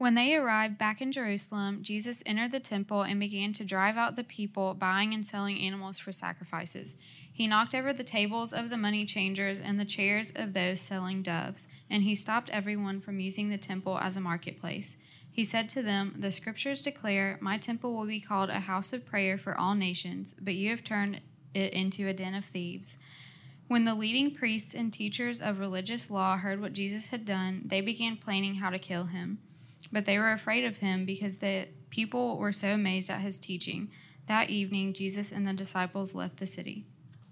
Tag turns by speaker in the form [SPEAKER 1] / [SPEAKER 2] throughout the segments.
[SPEAKER 1] When they arrived back in Jerusalem, Jesus entered the temple and began to drive out the people buying and selling animals for sacrifices. He knocked over the tables of the money changers and the chairs of those selling doves, and he stopped everyone from using the temple as a marketplace. He said to them, The scriptures declare, My temple will be called a house of prayer for all nations, but you have turned it into a den of thieves. When the leading priests and teachers of religious law heard what Jesus had done, they began planning how to kill him. But they were afraid of him because the people were so amazed at his teaching. That evening, Jesus and the disciples left the city.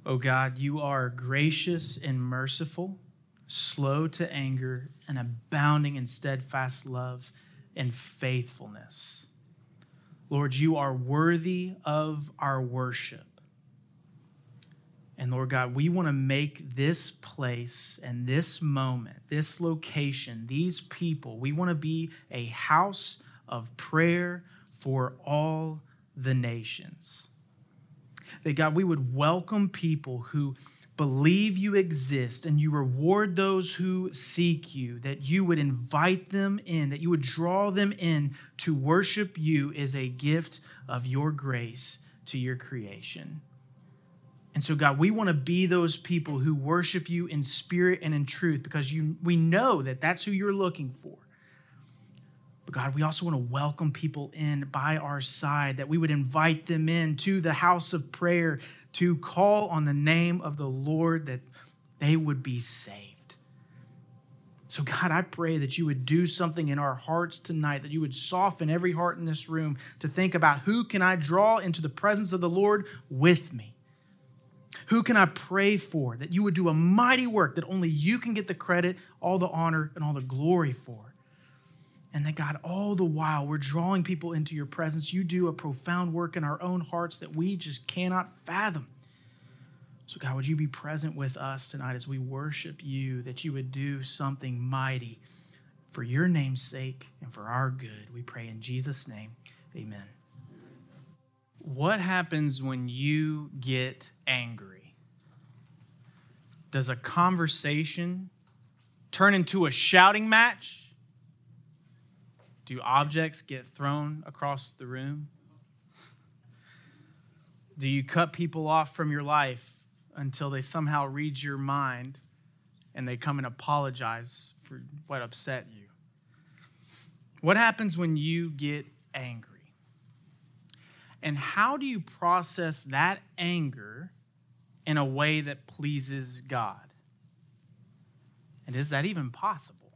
[SPEAKER 2] O oh God, you are gracious and merciful, slow to anger, and abounding in steadfast love and faithfulness. Lord, you are worthy of our worship. And Lord God, we want to make this place and this moment, this location, these people, we want to be a house of prayer for all the nations. That God, we would welcome people who believe you exist and you reward those who seek you, that you would invite them in, that you would draw them in to worship you as a gift of your grace to your creation. And so, God, we want to be those people who worship you in spirit and in truth because you, we know that that's who you're looking for. But God, we also want to welcome people in by our side, that we would invite them in to the house of prayer to call on the name of the Lord, that they would be saved. So, God, I pray that you would do something in our hearts tonight, that you would soften every heart in this room to think about who can I draw into the presence of the Lord with me? Who can I pray for that you would do a mighty work that only you can get the credit, all the honor, and all the glory for? And that God, all the while we're drawing people into your presence, you do a profound work in our own hearts that we just cannot fathom. So, God, would you be present with us tonight as we worship you, that you would do something mighty for your name's sake and for our good? We pray in Jesus' name. Amen. What happens when you get angry? Does a conversation turn into a shouting match? Do objects get thrown across the room? Do you cut people off from your life until they somehow read your mind and they come and apologize for what upset you? What happens when you get angry? And how do you process that anger in a way that pleases God? And is that even possible?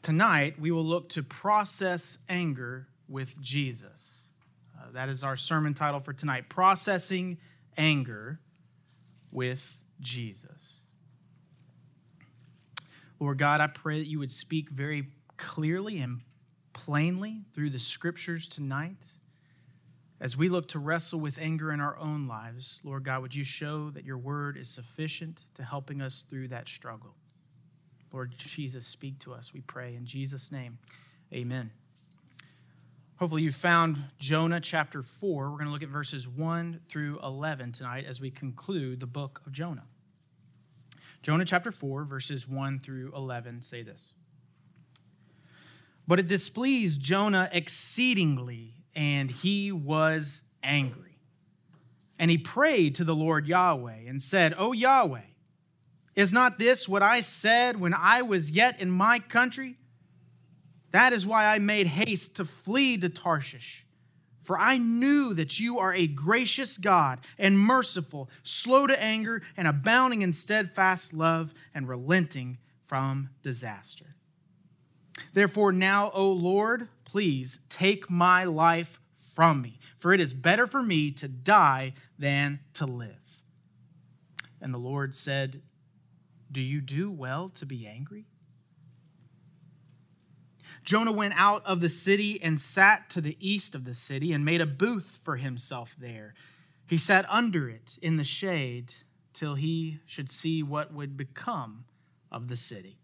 [SPEAKER 2] Tonight, we will look to process anger with Jesus. Uh, that is our sermon title for tonight Processing Anger with Jesus. Lord God, I pray that you would speak very clearly and plainly through the scriptures tonight. As we look to wrestle with anger in our own lives, Lord God, would you show that your word is sufficient to helping us through that struggle? Lord Jesus, speak to us, we pray. In Jesus' name, amen. Hopefully, you found Jonah chapter 4. We're going to look at verses 1 through 11 tonight as we conclude the book of Jonah. Jonah chapter 4, verses 1 through 11 say this. But it displeased Jonah exceedingly, and he was angry. And he prayed to the Lord Yahweh and said, O Yahweh, is not this what I said when I was yet in my country? That is why I made haste to flee to Tarshish. For I knew that you are a gracious God and merciful, slow to anger, and abounding in steadfast love, and relenting from disaster. Therefore, now, O Lord, please take my life from me, for it is better for me to die than to live. And the Lord said, Do you do well to be angry? Jonah went out of the city and sat to the east of the city and made a booth for himself there. He sat under it in the shade till he should see what would become of the city.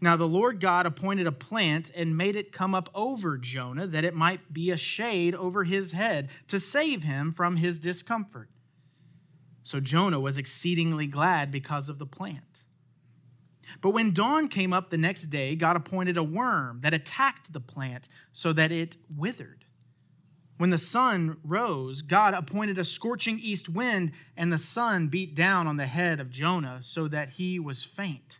[SPEAKER 2] Now the Lord God appointed a plant and made it come up over Jonah that it might be a shade over his head to save him from his discomfort. So Jonah was exceedingly glad because of the plant. But when dawn came up the next day, God appointed a worm that attacked the plant so that it withered. When the sun rose, God appointed a scorching east wind, and the sun beat down on the head of Jonah so that he was faint.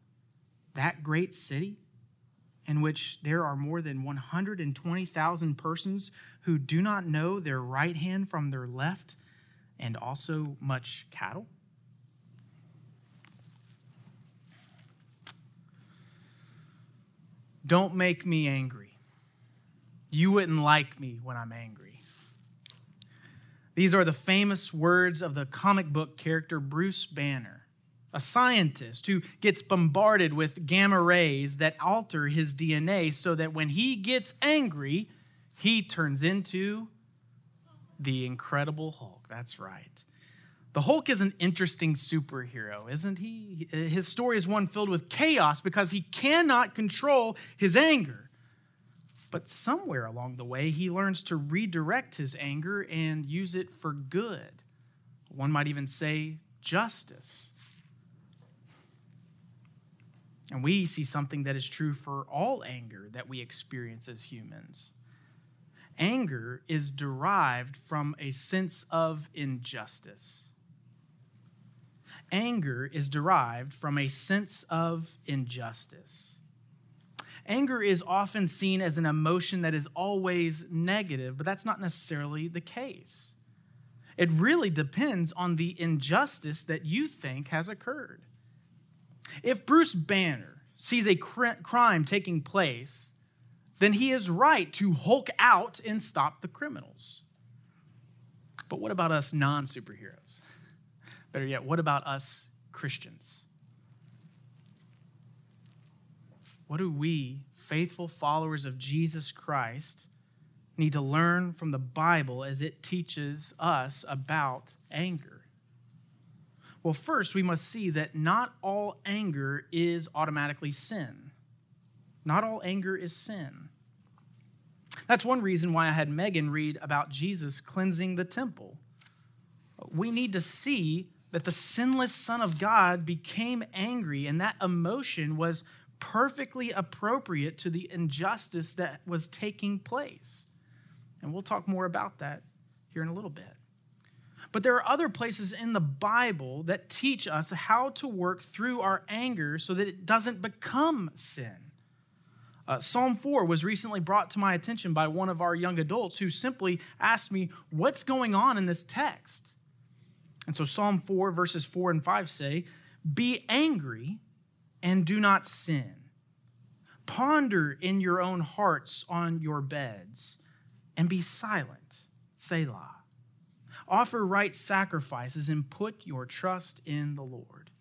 [SPEAKER 2] that great city, in which there are more than 120,000 persons who do not know their right hand from their left, and also much cattle? Don't make me angry. You wouldn't like me when I'm angry. These are the famous words of the comic book character Bruce Banner, a scientist who gets bombarded with gamma rays that alter his DNA so that when he gets angry, he turns into the Incredible Hulk. That's right. The Hulk is an interesting superhero, isn't he? His story is one filled with chaos because he cannot control his anger. But somewhere along the way, he learns to redirect his anger and use it for good. One might even say justice. And we see something that is true for all anger that we experience as humans. Anger is derived from a sense of injustice anger is derived from a sense of injustice. Anger is often seen as an emotion that is always negative, but that's not necessarily the case. It really depends on the injustice that you think has occurred. If Bruce Banner sees a crime taking place, then he is right to hulk out and stop the criminals. But what about us non superheroes? Better yet, what about us Christians? What do we, faithful followers of Jesus Christ, need to learn from the Bible as it teaches us about anger? Well, first, we must see that not all anger is automatically sin. Not all anger is sin. That's one reason why I had Megan read about Jesus cleansing the temple. We need to see that the sinless Son of God became angry, and that emotion was perfectly appropriate to the injustice that was taking place. And we'll talk more about that here in a little bit. But there are other places in the Bible that teach us how to work through our anger so that it doesn't become sin. Uh, Psalm 4 was recently brought to my attention by one of our young adults who simply asked me, What's going on in this text? And so Psalm 4, verses 4 and 5 say, Be angry and do not sin. Ponder in your own hearts on your beds and be silent. Selah. Offer right sacrifices and put your trust in the Lord.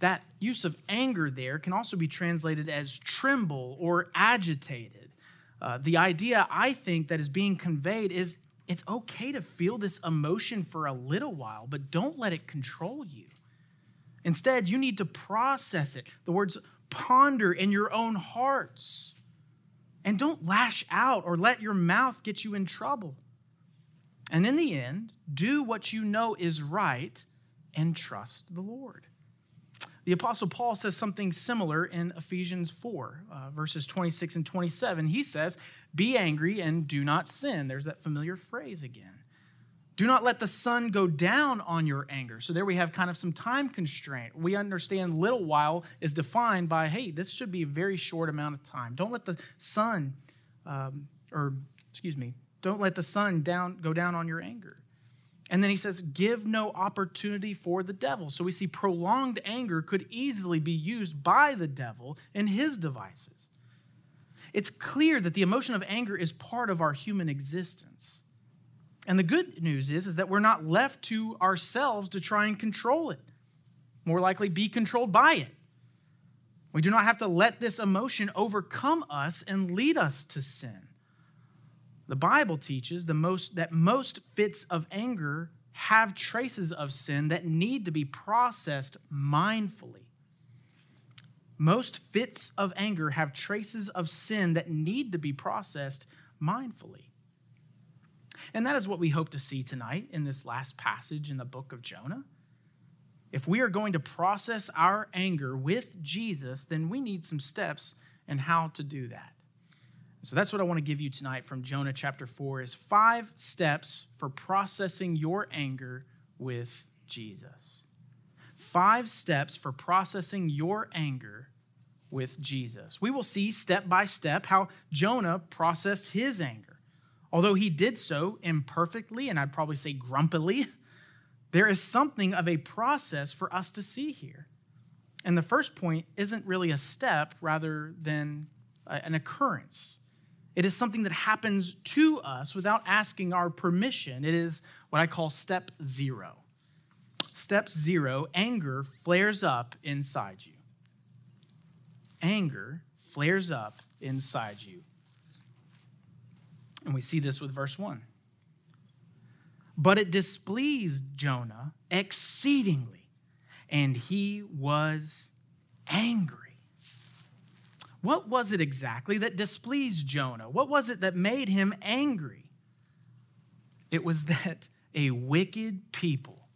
[SPEAKER 2] That use of anger there can also be translated as tremble or agitated. Uh, the idea, I think, that is being conveyed is it's okay to feel this emotion for a little while, but don't let it control you. Instead, you need to process it. The words ponder in your own hearts. And don't lash out or let your mouth get you in trouble. And in the end, do what you know is right and trust the Lord. The Apostle Paul says something similar in Ephesians 4, uh, verses 26 and 27. He says, Be angry and do not sin. There's that familiar phrase again. Do not let the sun go down on your anger. So there we have kind of some time constraint. We understand little while is defined by, hey, this should be a very short amount of time. Don't let the sun, um, or excuse me, don't let the sun down go down on your anger. And then he says, give no opportunity for the devil. So we see prolonged anger could easily be used by the devil in his devices. It's clear that the emotion of anger is part of our human existence. And the good news is, is that we're not left to ourselves to try and control it, more likely be controlled by it. We do not have to let this emotion overcome us and lead us to sin. The Bible teaches the most, that most fits of anger have traces of sin that need to be processed mindfully. Most fits of anger have traces of sin that need to be processed mindfully. And that is what we hope to see tonight in this last passage in the book of Jonah. If we are going to process our anger with Jesus, then we need some steps and how to do that. So that's what I want to give you tonight from Jonah chapter 4 is five steps for processing your anger with Jesus. Five steps for processing your anger with Jesus. We will see step by step how Jonah processed his anger. Although he did so imperfectly and I'd probably say grumpily, there is something of a process for us to see here. And the first point isn't really a step rather than an occurrence. It is something that happens to us without asking our permission. It is what I call step zero. Step zero anger flares up inside you. Anger flares up inside you. And we see this with verse 1. But it displeased Jonah exceedingly, and he was angry. What was it exactly that displeased Jonah? What was it that made him angry? It was that a wicked people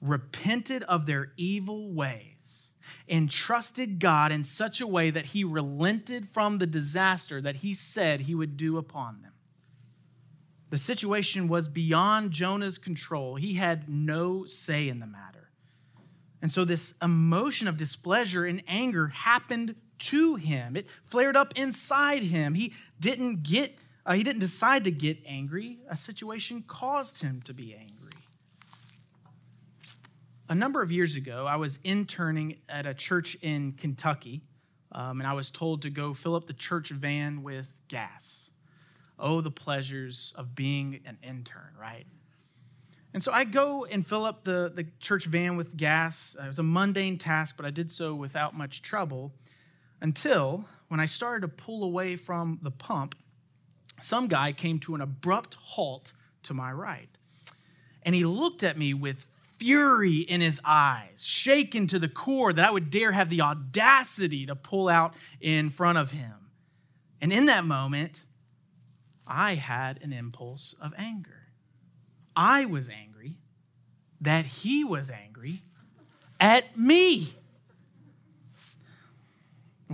[SPEAKER 2] repented of their evil ways and trusted God in such a way that he relented from the disaster that he said he would do upon them. The situation was beyond Jonah's control. He had no say in the matter. And so, this emotion of displeasure and anger happened to him. It flared up inside him. He didn't get, uh, he didn't decide to get angry. A situation caused him to be angry. A number of years ago, I was interning at a church in Kentucky, um, and I was told to go fill up the church van with gas. Oh, the pleasures of being an intern, right? And so I go and fill up the, the church van with gas. It was a mundane task, but I did so without much trouble until when I started to pull away from the pump, some guy came to an abrupt halt to my right. And he looked at me with fury in his eyes, shaken to the core that I would dare have the audacity to pull out in front of him. And in that moment, I had an impulse of anger. I was angry that he was angry at me.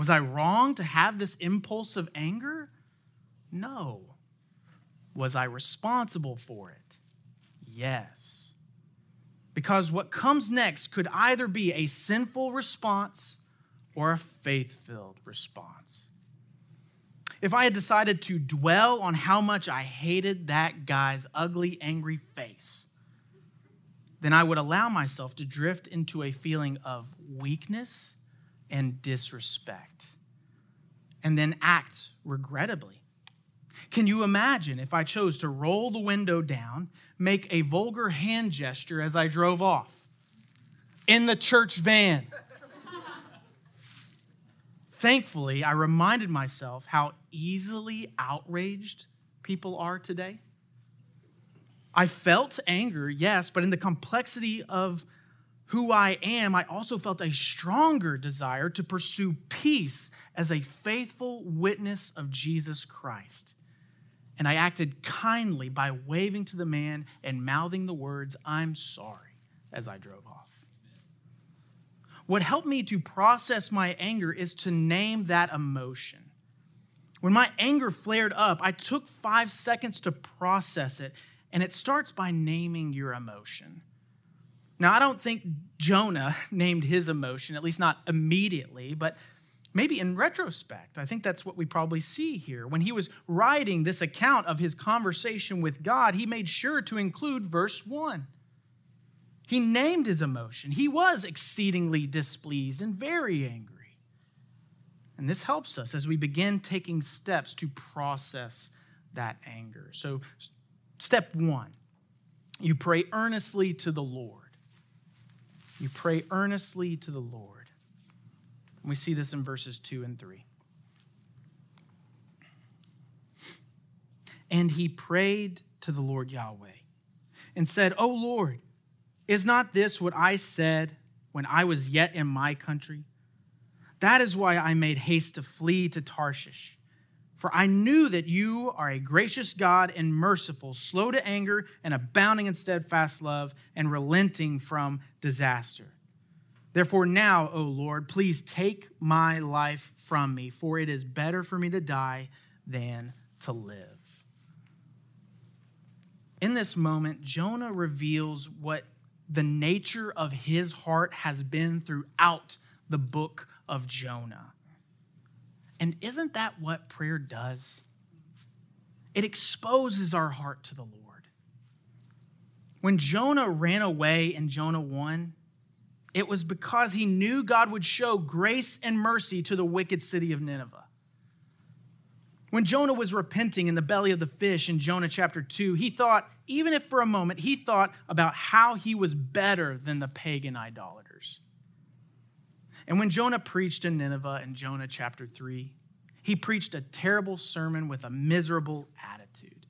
[SPEAKER 2] Was I wrong to have this impulse of anger? No. Was I responsible for it? Yes. Because what comes next could either be a sinful response or a faith filled response if I had decided to dwell on how much I hated that guy's ugly, angry face, then I would allow myself to drift into a feeling of weakness and disrespect, and then act regrettably. Can you imagine if I chose to roll the window down, make a vulgar hand gesture as I drove off in the church van? Thankfully, I reminded myself how easily outraged people are today. I felt anger, yes, but in the complexity of who I am, I also felt a stronger desire to pursue peace as a faithful witness of Jesus Christ. And I acted kindly by waving to the man and mouthing the words, I'm sorry, as I drove off. What helped me to process my anger is to name that emotion. When my anger flared up, I took five seconds to process it, and it starts by naming your emotion. Now, I don't think Jonah named his emotion, at least not immediately, but maybe in retrospect. I think that's what we probably see here. When he was writing this account of his conversation with God, he made sure to include verse 1. He named his emotion. He was exceedingly displeased and very angry. And this helps us as we begin taking steps to process that anger. So, step one, you pray earnestly to the Lord. You pray earnestly to the Lord. We see this in verses 2 and 3. And he prayed to the Lord Yahweh and said, O Lord, is not this what I said when I was yet in my country? That is why I made haste to flee to Tarshish. For I knew that you are a gracious God and merciful, slow to anger, and abounding in steadfast love, and relenting from disaster. Therefore, now, O Lord, please take my life from me, for it is better for me to die than to live. In this moment, Jonah reveals what the nature of his heart has been throughout the book of Jonah. And isn't that what prayer does? It exposes our heart to the Lord. When Jonah ran away in Jonah 1, it was because he knew God would show grace and mercy to the wicked city of Nineveh. When Jonah was repenting in the belly of the fish in Jonah chapter 2, he thought, even if for a moment, he thought about how he was better than the pagan idolaters. And when Jonah preached in Nineveh in Jonah chapter 3, he preached a terrible sermon with a miserable attitude.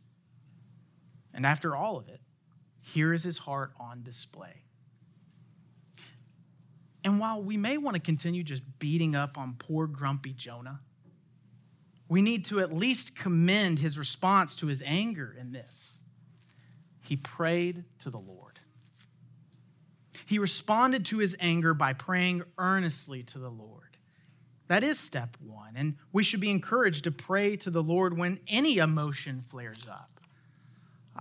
[SPEAKER 2] And after all of it, here is his heart on display. And while we may want to continue just beating up on poor, grumpy Jonah, we need to at least commend his response to his anger in this. He prayed to the Lord. He responded to his anger by praying earnestly to the Lord. That is step one, and we should be encouraged to pray to the Lord when any emotion flares up.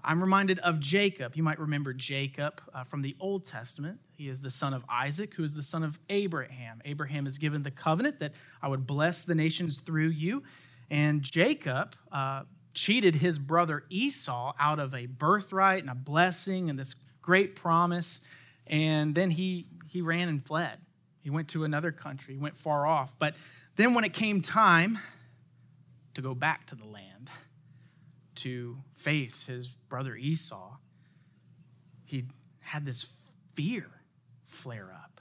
[SPEAKER 2] I'm reminded of Jacob. You might remember Jacob uh, from the Old Testament. He is the son of Isaac, who is the son of Abraham. Abraham is given the covenant that I would bless the nations through you. And Jacob uh, cheated his brother Esau out of a birthright and a blessing and this great promise. And then he, he ran and fled. He went to another country, he went far off. But then when it came time to go back to the land, to face his brother Esau, he had this fear flare up.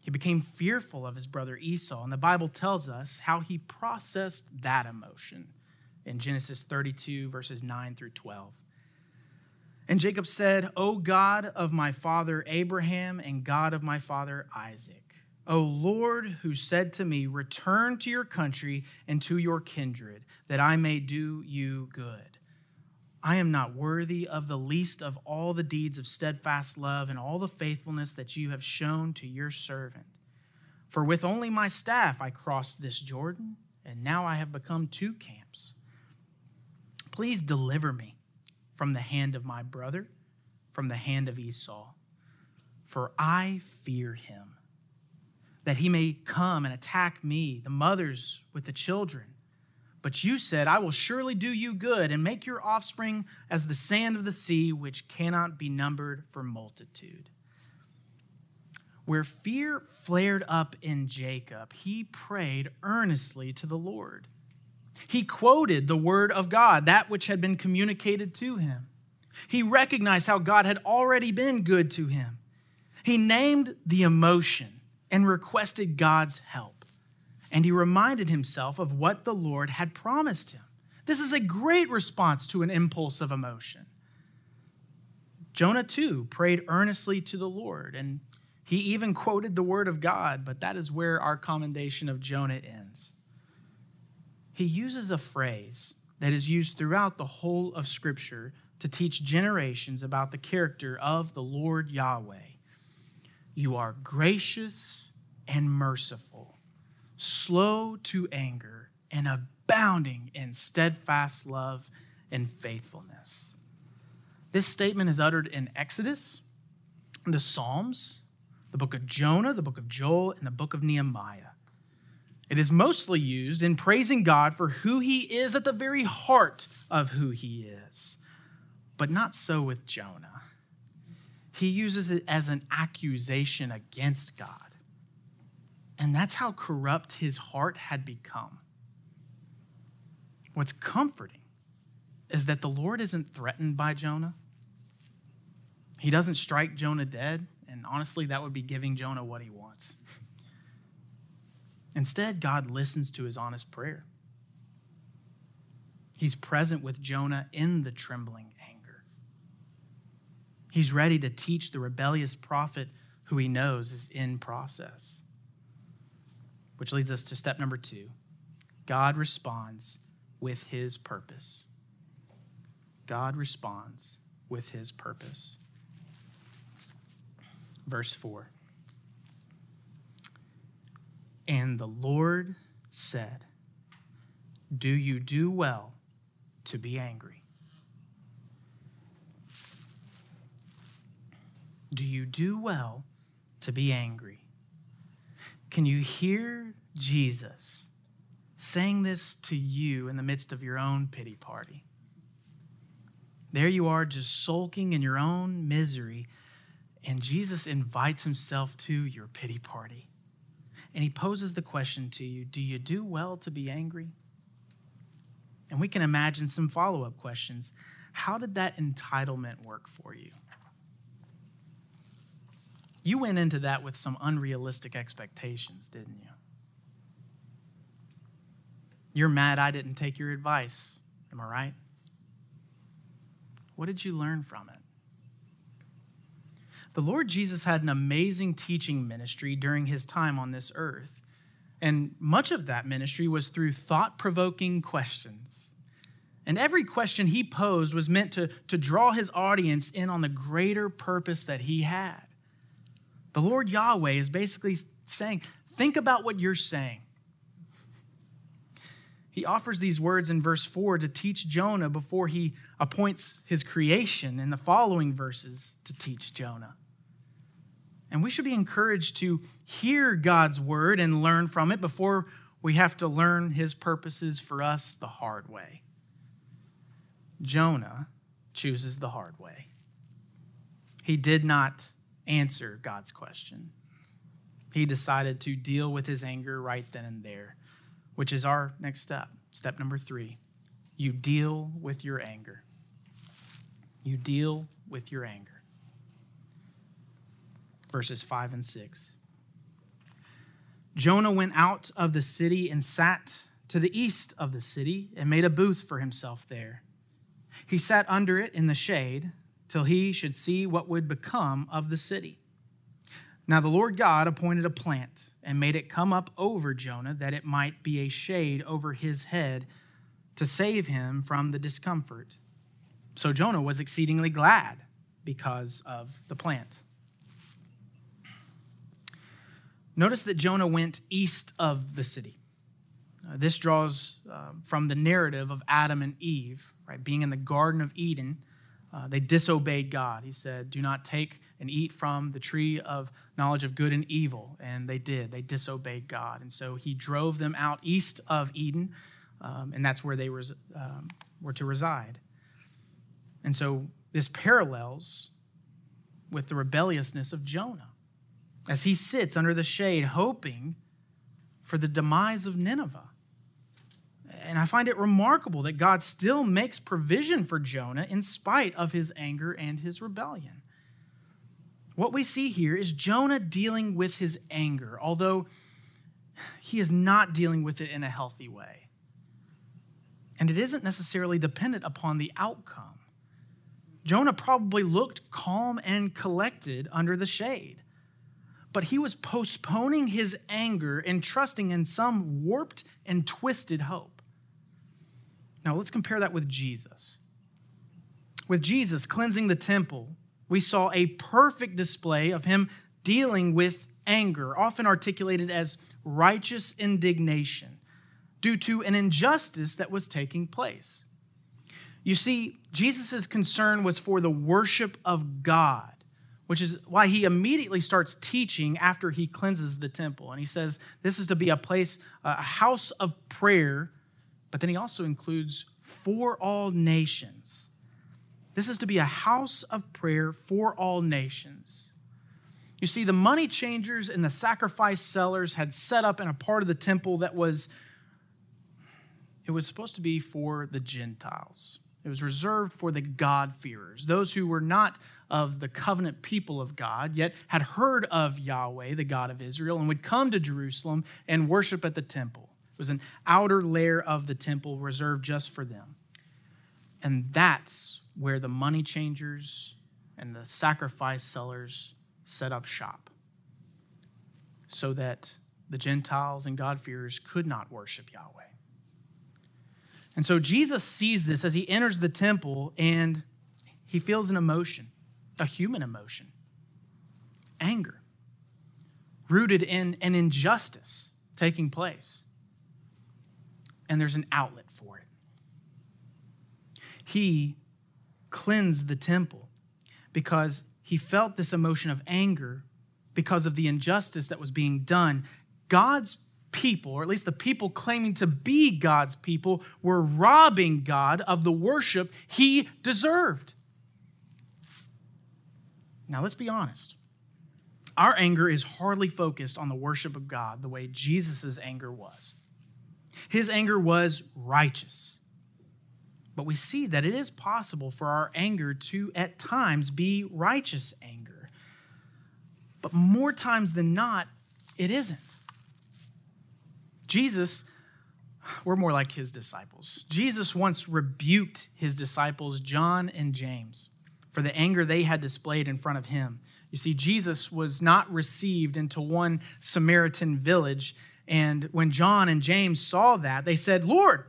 [SPEAKER 2] He became fearful of his brother Esau, and the Bible tells us how he processed that emotion in Genesis 32, verses 9 through 12. And Jacob said, O God of my father Abraham and God of my father Isaac, O Lord, who said to me, Return to your country and to your kindred, that I may do you good. I am not worthy of the least of all the deeds of steadfast love and all the faithfulness that you have shown to your servant. For with only my staff I crossed this Jordan, and now I have become two camps. Please deliver me from the hand of my brother, from the hand of Esau, for I fear him, that he may come and attack me, the mothers with the children but you said, I will surely do you good and make your offspring as the sand of the sea, which cannot be numbered for multitude. Where fear flared up in Jacob, he prayed earnestly to the Lord. He quoted the word of God, that which had been communicated to him. He recognized how God had already been good to him. He named the emotion and requested God's help and he reminded himself of what the Lord had promised him. This is a great response to an impulse of emotion. Jonah, too, prayed earnestly to the Lord, and he even quoted the word of God, but that is where our commendation of Jonah ends. He uses a phrase that is used throughout the whole of Scripture to teach generations about the character of the Lord Yahweh. You are gracious and merciful slow to anger, and abounding in steadfast love and faithfulness. This statement is uttered in Exodus, the Psalms, the book of Jonah, the book of Joel, and the book of Nehemiah. It is mostly used in praising God for who he is at the very heart of who he is. But not so with Jonah. He uses it as an accusation against God. And that's how corrupt his heart had become. What's comforting is that the Lord isn't threatened by Jonah. He doesn't strike Jonah dead, and honestly, that would be giving Jonah what he wants. Instead, God listens to his honest prayer. He's present with Jonah in the trembling anger. He's ready to teach the rebellious prophet who he knows is in process. Which leads us to step number two God responds with his purpose. God responds with his purpose. Verse 4 And the Lord said, Do you do well to be angry? Do you do well to be angry? Can you hear Jesus saying this to you in the midst of your own pity party? There you are, just sulking in your own misery, and Jesus invites himself to your pity party. And he poses the question to you Do you do well to be angry? And we can imagine some follow up questions. How did that entitlement work for you? You went into that with some unrealistic expectations, didn't you? You're mad I didn't take your advice. Am I right? What did you learn from it? The Lord Jesus had an amazing teaching ministry during his time on this earth. And much of that ministry was through thought provoking questions. And every question he posed was meant to, to draw his audience in on the greater purpose that he had. The Lord Yahweh is basically saying, think about what you're saying. He offers these words in verse 4 to teach Jonah before he appoints his creation in the following verses to teach Jonah. And we should be encouraged to hear God's word and learn from it before we have to learn his purposes for us the hard way. Jonah chooses the hard way. He did not answer God's question. He decided to deal with his anger right then and there, which is our next step. Step number three you deal with your anger. You deal with your anger. Verses 5 and 6. Jonah went out of the city and sat to the east of the city and made a booth for himself there. He sat under it in the shade till he should see what would become of the city. Now the Lord God appointed a plant and made it come up over Jonah that it might be a shade over his head to save him from the discomfort. So Jonah was exceedingly glad because of the plant. Notice that Jonah went east of the city. Uh, this draws uh, from the narrative of Adam and Eve, right? Being in the Garden of Eden, uh, they disobeyed God. He said, Do not take and eat from the tree of knowledge of good and evil. And they did. They disobeyed God. And so he drove them out east of Eden, um, and that's where they res- um, were to reside. And so this parallels with the rebelliousness of Jonah as he sits under the shade, hoping for the demise of Nineveh. And I find it remarkable that God still makes provision for Jonah in spite of his anger and his rebellion. What we see here is Jonah dealing with his anger, although he is not dealing with it in a healthy way. And it isn't necessarily dependent upon the outcome. Jonah probably looked calm and collected under the shade, but he was postponing his anger and trusting in some warped and twisted hope. Now, let's compare that with Jesus. With Jesus cleansing the temple, we saw a perfect display of him dealing with anger, often articulated as righteous indignation, due to an injustice that was taking place. You see, Jesus' concern was for the worship of God, which is why he immediately starts teaching after he cleanses the temple. And he says this is to be a place, a house of prayer, but then he also includes for all nations. This is to be a house of prayer for all nations. You see, the money changers and the sacrifice sellers had set up in a part of the temple that was, it was supposed to be for the Gentiles. It was reserved for the God-fearers, those who were not of the covenant people of God, yet had heard of Yahweh, the God of Israel, and would come to Jerusalem and worship at the temple. It was an outer layer of the temple reserved just for them. And that's where the money changers and the sacrifice sellers set up shop so that the Gentiles and God-fearers could not worship Yahweh. And so Jesus sees this as he enters the temple and he feels an emotion, a human emotion anger, rooted in an injustice taking place. And there's an outlet for it. He cleansed the temple because he felt this emotion of anger because of the injustice that was being done. God's people, or at least the people claiming to be God's people, were robbing God of the worship he deserved. Now, let's be honest. Our anger is hardly focused on the worship of God the way Jesus' anger was. His anger was righteous. But we see that it is possible for our anger to, at times, be righteous anger. But more times than not, it isn't. Jesus, we're more like his disciples. Jesus once rebuked his disciples, John and James, for the anger they had displayed in front of him. You see, Jesus was not received into one Samaritan village. And when John and James saw that, they said, Lord,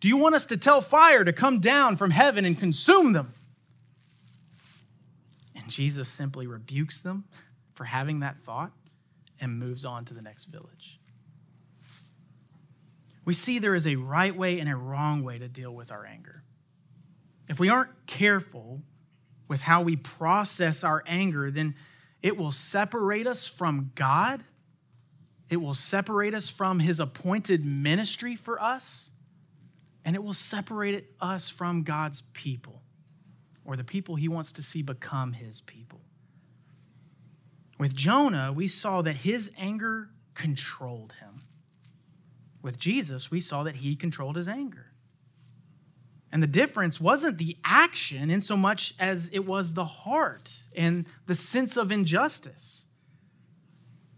[SPEAKER 2] do you want us to tell fire to come down from heaven and consume them? And Jesus simply rebukes them for having that thought and moves on to the next village we see there is a right way and a wrong way to deal with our anger. If we aren't careful with how we process our anger, then it will separate us from God. It will separate us from His appointed ministry for us. And it will separate us from God's people or the people He wants to see become His people. With Jonah, we saw that his anger controlled him. With Jesus, we saw that he controlled his anger. And the difference wasn't the action in so much as it was the heart and the sense of injustice.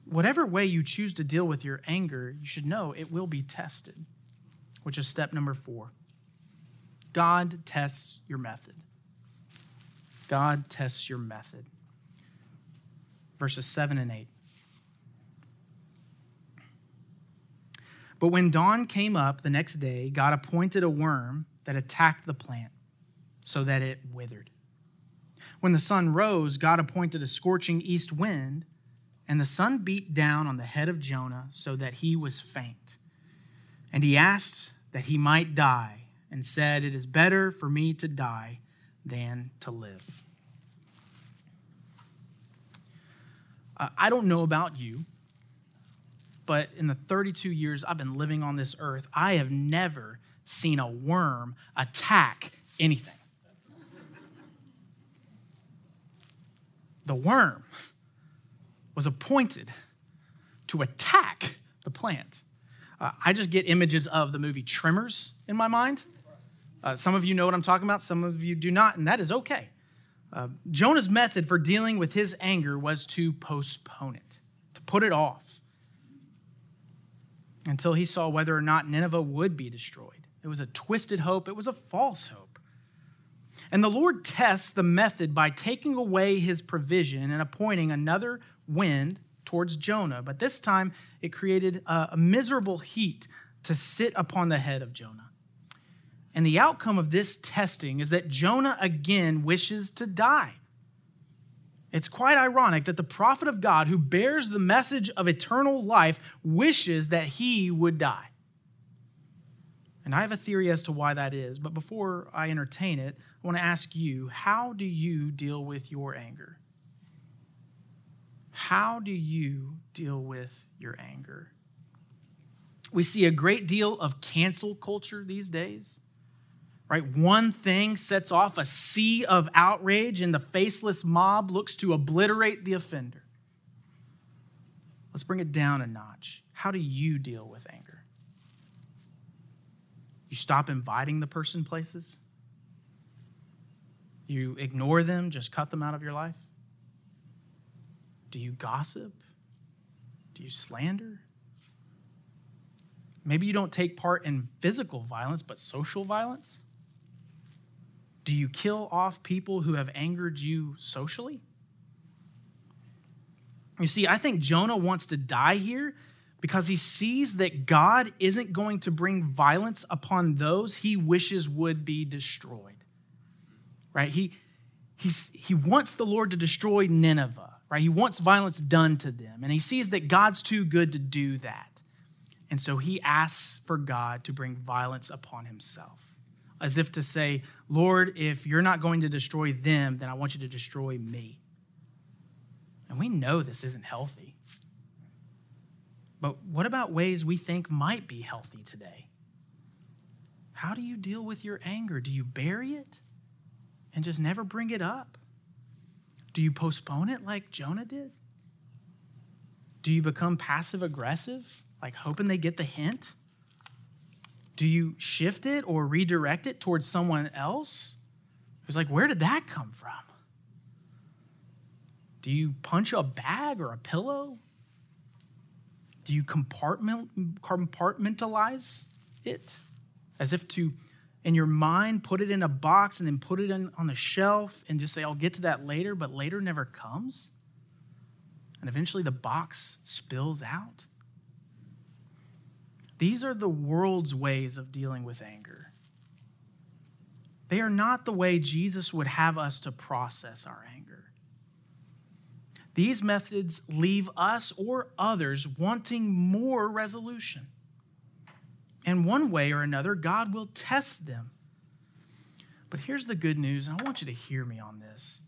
[SPEAKER 2] Whatever way you choose to deal with your anger, you should know it will be tested, which is step number four. God tests your method. God tests your method. Verses 7 and 8. But when dawn came up the next day, God appointed a worm that attacked the plant so that it withered. When the sun rose, God appointed a scorching east wind, and the sun beat down on the head of Jonah so that he was faint. And he asked that he might die, and said, It is better for me to die than to live. Uh, I don't know about you but in the 32 years I've been living on this earth, I have never seen a worm attack anything. the worm was appointed to attack the plant. Uh, I just get images of the movie Tremors in my mind. Uh, some of you know what I'm talking about, some of you do not, and that is okay. Uh, Jonah's method for dealing with his anger was to postpone it, to put it off until he saw whether or not Nineveh would be destroyed. It was a twisted hope, it was a false hope. And the Lord tests the method by taking away his provision and appointing another wind towards Jonah. But this time it created a, miserable heat to sit upon the head of Jonah. And the outcome of this testing is that Jonah again wishes to die. It's quite ironic that the prophet of God, who bears the message of eternal life, wishes that he would die. And I have a theory as to why that is, but before I entertain it, I want to ask you how do you deal with your anger? How do you deal with your anger? We see a great deal of cancel culture these days right? One thing sets off a sea of outrage, and the faceless mob looks to obliterate the offender. Let's bring it down a notch. How do you deal with anger? You stop inviting the person places? You ignore them, just cut them out of your life? Do you gossip? Do you slander? Maybe you don't take part in physical violence, but social violence? Do you kill off people who have angered you socially? You see, I think Jonah wants to die here because he sees that God isn't going to bring violence upon those he wishes would be destroyed. Right? He, he's, he wants the Lord to destroy Nineveh, right? He wants violence done to them, and he sees that God's too good to do that. And so he asks for God to bring violence upon himself, as if to say, Lord, if you're not going to destroy them, then I want you to destroy me. And we know this isn't healthy. But what about ways we think might be healthy today? How do you deal with your anger? Do you bury it and just never bring it up? Do you postpone it like Jonah did? Do you become passive aggressive, like hoping they get the hint? Do you shift it or redirect it towards someone else? It's like, where did that come from? Do you punch a bag or a pillow? Do you compartment, compartmentalize it as if to, in your mind, put it in a box and then put it in, on the shelf and just say, I'll get to that later, but later never comes? And eventually the box spills out? These are the world's ways of dealing with anger. They are not the way Jesus would have us to process our anger. These methods leave us or others wanting more resolution. And one way or another, God will test them. But here's the good news, and I want you to hear me on this.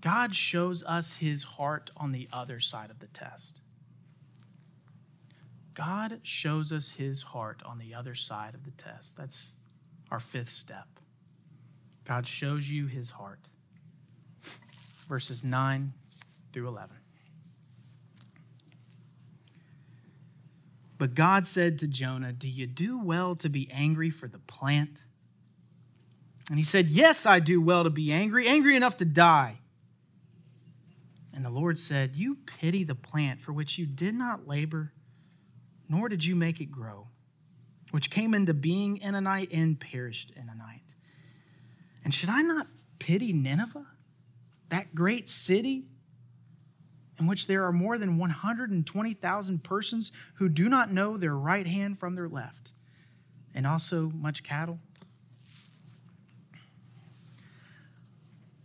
[SPEAKER 2] God shows us his heart on the other side of the test. God shows us his heart on the other side of the test. That's our fifth step. God shows you his heart. Verses 9 through 11. But God said to Jonah, Do you do well to be angry for the plant? And he said, Yes, I do well to be angry, angry enough to die. And the Lord said, You pity the plant for which you did not labor, nor did you make it grow, which came into being in a night and perished in a night. And should I not pity Nineveh, that great city? in which there are more than 120,000 persons who do not know their right hand from their left, and also much cattle?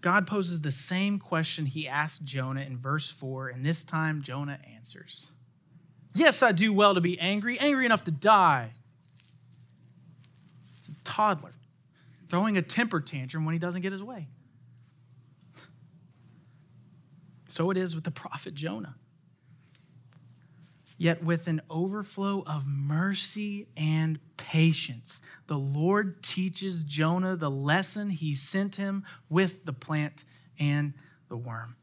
[SPEAKER 2] God poses the same question he asked Jonah in verse 4, and this time Jonah answers Yes, I do well to be angry, angry enough to die. It's a toddler throwing a temper tantrum when he doesn't get his way. So it is with the prophet Jonah. Yet, with an overflow of mercy and patience, the Lord teaches Jonah the lesson he sent him with the plant and the worm.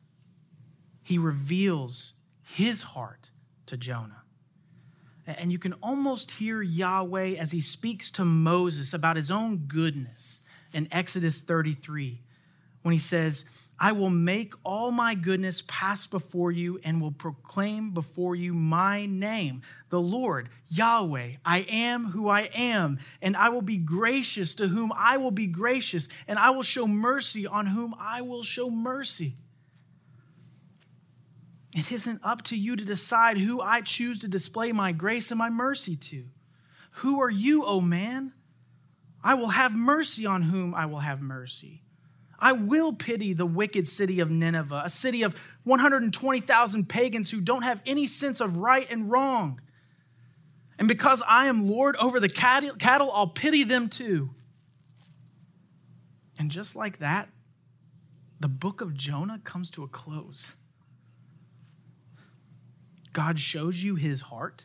[SPEAKER 2] He reveals his heart to Jonah. And you can almost hear Yahweh as he speaks to Moses about his own goodness in Exodus 33 when he says, I will make all my goodness pass before you and will proclaim before you my name, the Lord, Yahweh. I am who I am, and I will be gracious to whom I will be gracious, and I will show mercy on whom I will show mercy. It isn't up to you to decide who I choose to display my grace and my mercy to. Who are you, O oh man? I will have mercy on whom I will have mercy I will pity the wicked city of Nineveh, a city of 120,000 pagans who don't have any sense of right and wrong. And because I am Lord over the cattle, I'll pity them too. And just like that, the book of Jonah comes to a close. God shows you his heart,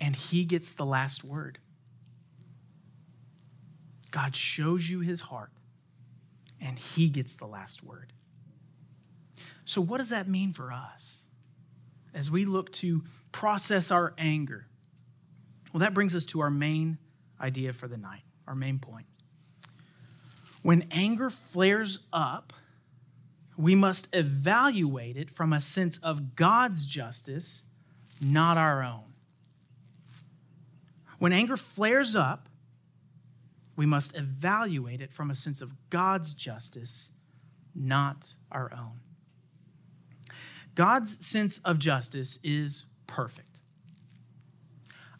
[SPEAKER 2] and he gets the last word. God shows you his heart, and he gets the last word. So, what does that mean for us as we look to process our anger? Well, that brings us to our main idea for the night, our main point. When anger flares up, we must evaluate it from a sense of God's justice, not our own. When anger flares up, we must evaluate it from a sense of God's justice, not our own. God's sense of justice is perfect.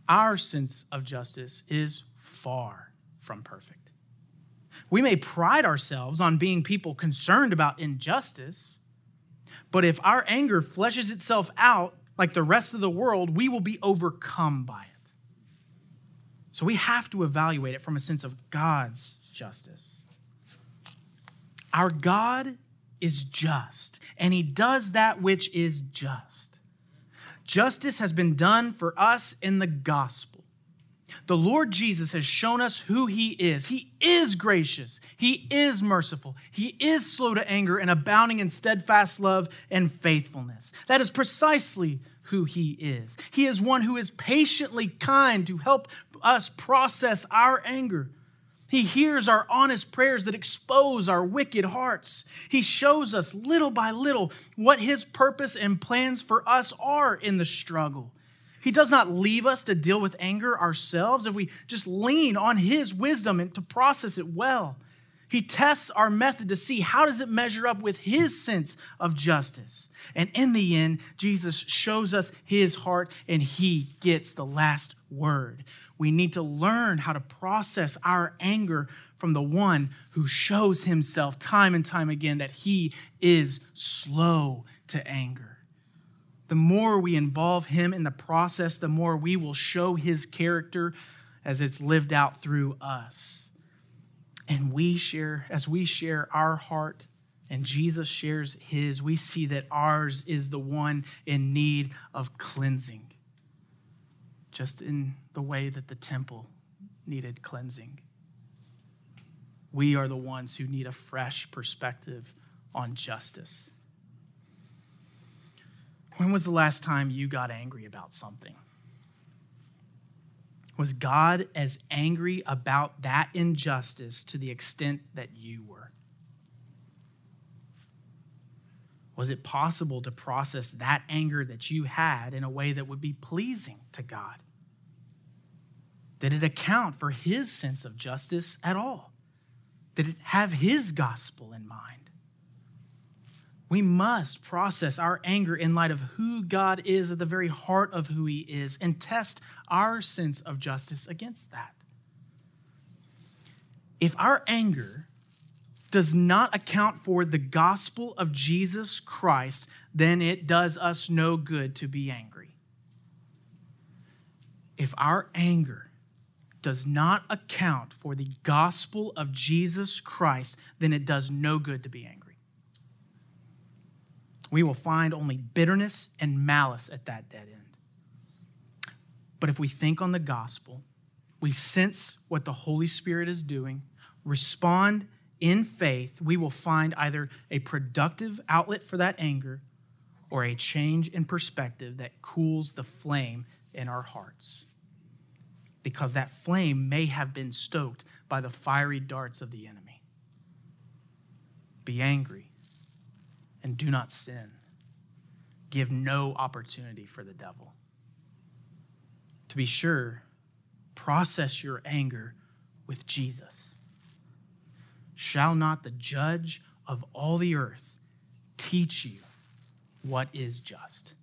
[SPEAKER 2] Our sense of justice is far from perfect. We may pride ourselves on being people concerned about injustice, but if our anger fleshes itself out like the rest of the world, we will be overcome by it. So we have to evaluate it from a sense of God's justice. Our God is just, and he does that which is just. Justice has been done for us in the gospel. The Lord Jesus has shown us who he is. He is gracious, he is merciful, he is slow to anger and abounding in steadfast love and faithfulness. That is precisely who he is. He is one who is patiently kind to help us process our anger. He hears our honest prayers that expose our wicked hearts. He shows us little by little what His purpose and plans for us are in the struggle. He does not leave us to deal with anger ourselves if we just lean on His wisdom and to process it well. He tests our method to see how does it measure up with his sense of justice. And in the end, Jesus shows us his heart and he gets the last word. We need to learn how to process our anger from the one who shows himself time and time again that he is slow to anger. The more we involve him in the process, the more we will show his character as it's lived out through us and we share, as we share our heart and Jesus shares his, we see that ours is the one in need of cleansing, just in the way that the temple needed cleansing. We are the ones who need a fresh perspective on justice. When was the last time you got angry about something? Was God as angry about that injustice to the extent that you were? Was it possible to process that anger that you had in a way that would be pleasing to God? Did it account for his sense of justice at all? Did it have his gospel in mind? We must process our anger in light of who God is at the very heart of who He is and test our sense of justice against that. If our anger does not account for the gospel of Jesus Christ, then it does us no good to be angry. If our anger does not account for the gospel of Jesus Christ, then it does no good to be angry we will find only bitterness and malice at that dead end. But if we think on the gospel, we sense what the Holy Spirit is doing, respond in faith, we will find either a productive outlet for that anger or a change in perspective that cools the flame in our hearts. Because that flame may have been stoked by the fiery darts of the enemy. Be angry and do not sin. Give no opportunity for the devil. To be sure, process your anger with Jesus. Shall not the judge of all the earth teach you what is just?